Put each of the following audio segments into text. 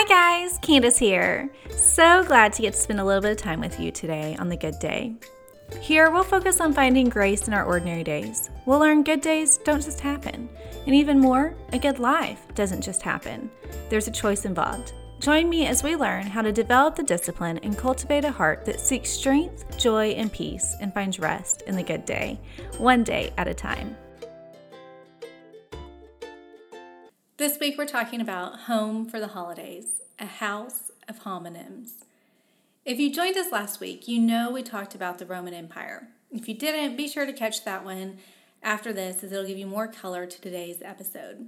Hi guys, Candace here. So glad to get to spend a little bit of time with you today on the good day. Here, we'll focus on finding grace in our ordinary days. We'll learn good days don't just happen. And even more, a good life doesn't just happen. There's a choice involved. Join me as we learn how to develop the discipline and cultivate a heart that seeks strength, joy, and peace and finds rest in the good day, one day at a time. This week we're talking about Home for the Holidays, a house of homonyms. If you joined us last week, you know we talked about the Roman Empire. If you didn't, be sure to catch that one after this, as it'll give you more color to today's episode.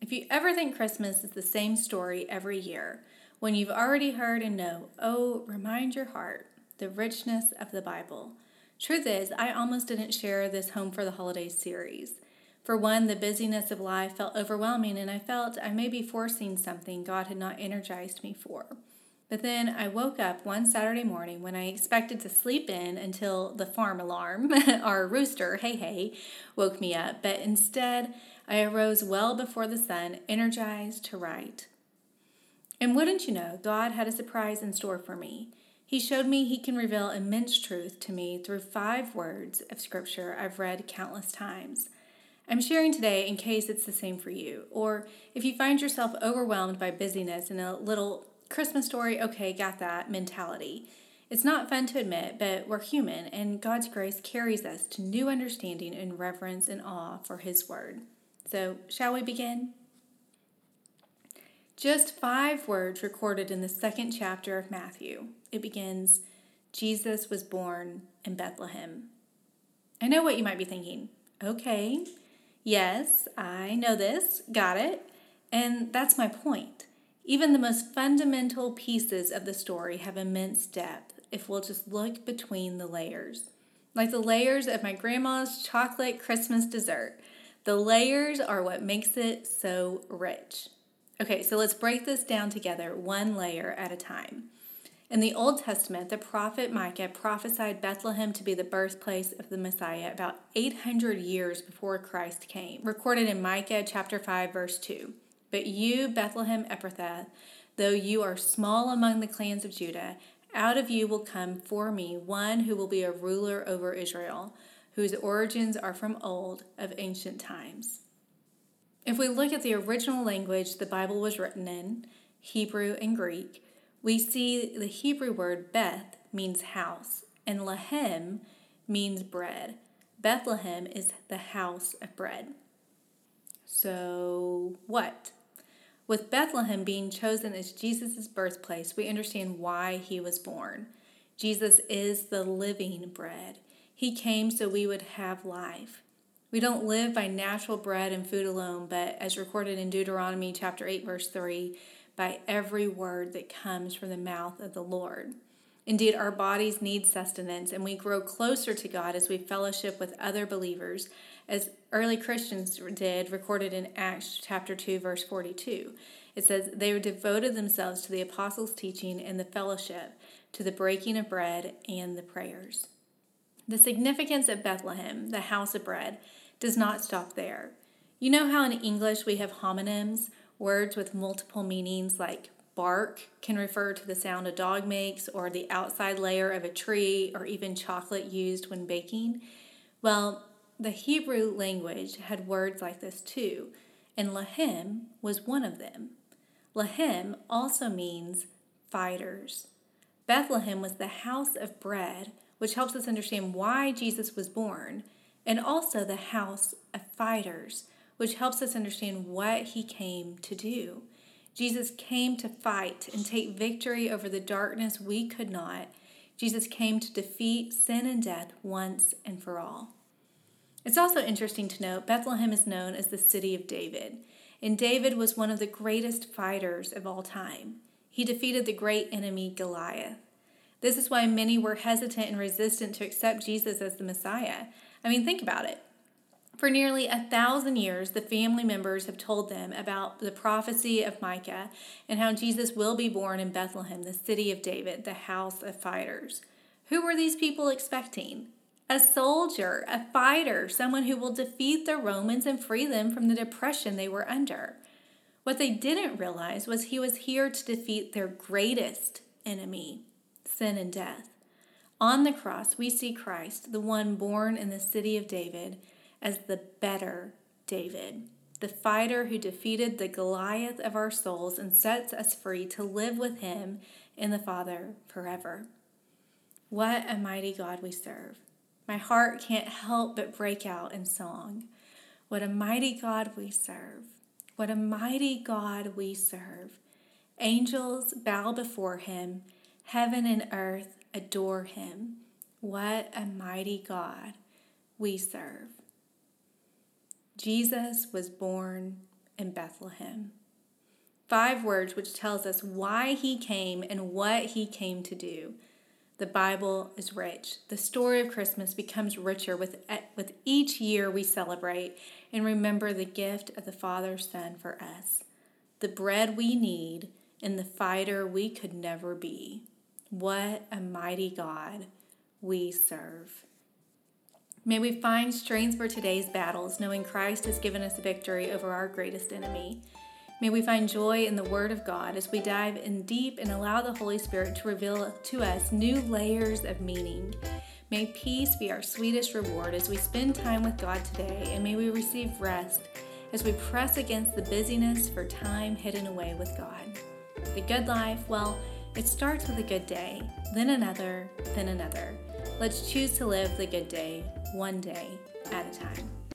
If you ever think Christmas is the same story every year, when you've already heard and know, oh, remind your heart the richness of the Bible. Truth is, I almost didn't share this Home for the Holidays series. For one, the busyness of life felt overwhelming, and I felt I may be forcing something God had not energized me for. But then I woke up one Saturday morning when I expected to sleep in until the farm alarm, our rooster, hey hey, woke me up. But instead, I arose well before the sun, energized to write. And wouldn't you know, God had a surprise in store for me. He showed me He can reveal immense truth to me through five words of Scripture I've read countless times. I'm sharing today in case it's the same for you, or if you find yourself overwhelmed by busyness and a little Christmas story, okay, got that mentality. It's not fun to admit, but we're human, and God's grace carries us to new understanding and reverence and awe for His Word. So, shall we begin? Just five words recorded in the second chapter of Matthew. It begins Jesus was born in Bethlehem. I know what you might be thinking. Okay, yes, I know this, got it. And that's my point. Even the most fundamental pieces of the story have immense depth if we'll just look between the layers. Like the layers of my grandma's chocolate Christmas dessert. The layers are what makes it so rich. Okay, so let's break this down together one layer at a time. In the Old Testament, the prophet Micah prophesied Bethlehem to be the birthplace of the Messiah about 800 years before Christ came, recorded in Micah chapter 5 verse 2. But you, Bethlehem Ephrathah, though you are small among the clans of Judah, out of you will come for me one who will be a ruler over Israel, whose origins are from old, of ancient times. If we look at the original language the Bible was written in, Hebrew and Greek, we see the Hebrew word Beth means house, and Lahem means bread. Bethlehem is the house of bread. So, what? With Bethlehem being chosen as Jesus' birthplace, we understand why he was born. Jesus is the living bread. He came so we would have life. We don't live by natural bread and food alone, but as recorded in Deuteronomy chapter 8 verse 3, by every word that comes from the mouth of the Lord. Indeed, our bodies need sustenance, and we grow closer to God as we fellowship with other believers as early Christians did, recorded in Acts chapter 2, verse 42. It says, They devoted themselves to the apostles' teaching and the fellowship, to the breaking of bread and the prayers. The significance of Bethlehem, the house of bread, does not stop there. You know how in English we have homonyms, words with multiple meanings like bark can refer to the sound a dog makes, or the outside layer of a tree, or even chocolate used when baking? Well, the Hebrew language had words like this too, and Lahem was one of them. Lahem also means fighters. Bethlehem was the house of bread, which helps us understand why Jesus was born, and also the house of fighters, which helps us understand what he came to do. Jesus came to fight and take victory over the darkness we could not. Jesus came to defeat sin and death once and for all. It's also interesting to note Bethlehem is known as the city of David, and David was one of the greatest fighters of all time. He defeated the great enemy Goliath. This is why many were hesitant and resistant to accept Jesus as the Messiah. I mean, think about it. For nearly a thousand years, the family members have told them about the prophecy of Micah and how Jesus will be born in Bethlehem, the city of David, the house of fighters. Who were these people expecting? a soldier, a fighter, someone who will defeat the Romans and free them from the depression they were under. What they didn't realize was he was here to defeat their greatest enemy, sin and death. On the cross, we see Christ, the one born in the city of David, as the better David, the fighter who defeated the Goliath of our souls and sets us free to live with him in the Father forever. What a mighty God we serve. My heart can't help but break out in song. What a mighty God we serve. What a mighty God we serve. Angels bow before him, heaven and earth adore him. What a mighty God we serve. Jesus was born in Bethlehem. Five words which tells us why he came and what he came to do. The Bible is rich. The story of Christmas becomes richer with, with each year we celebrate and remember the gift of the Father's Son for us, the bread we need, and the fighter we could never be. What a mighty God we serve. May we find strength for today's battles, knowing Christ has given us victory over our greatest enemy. May we find joy in the Word of God as we dive in deep and allow the Holy Spirit to reveal to us new layers of meaning. May peace be our sweetest reward as we spend time with God today, and may we receive rest as we press against the busyness for time hidden away with God. The good life, well, it starts with a good day, then another, then another. Let's choose to live the good day, one day at a time.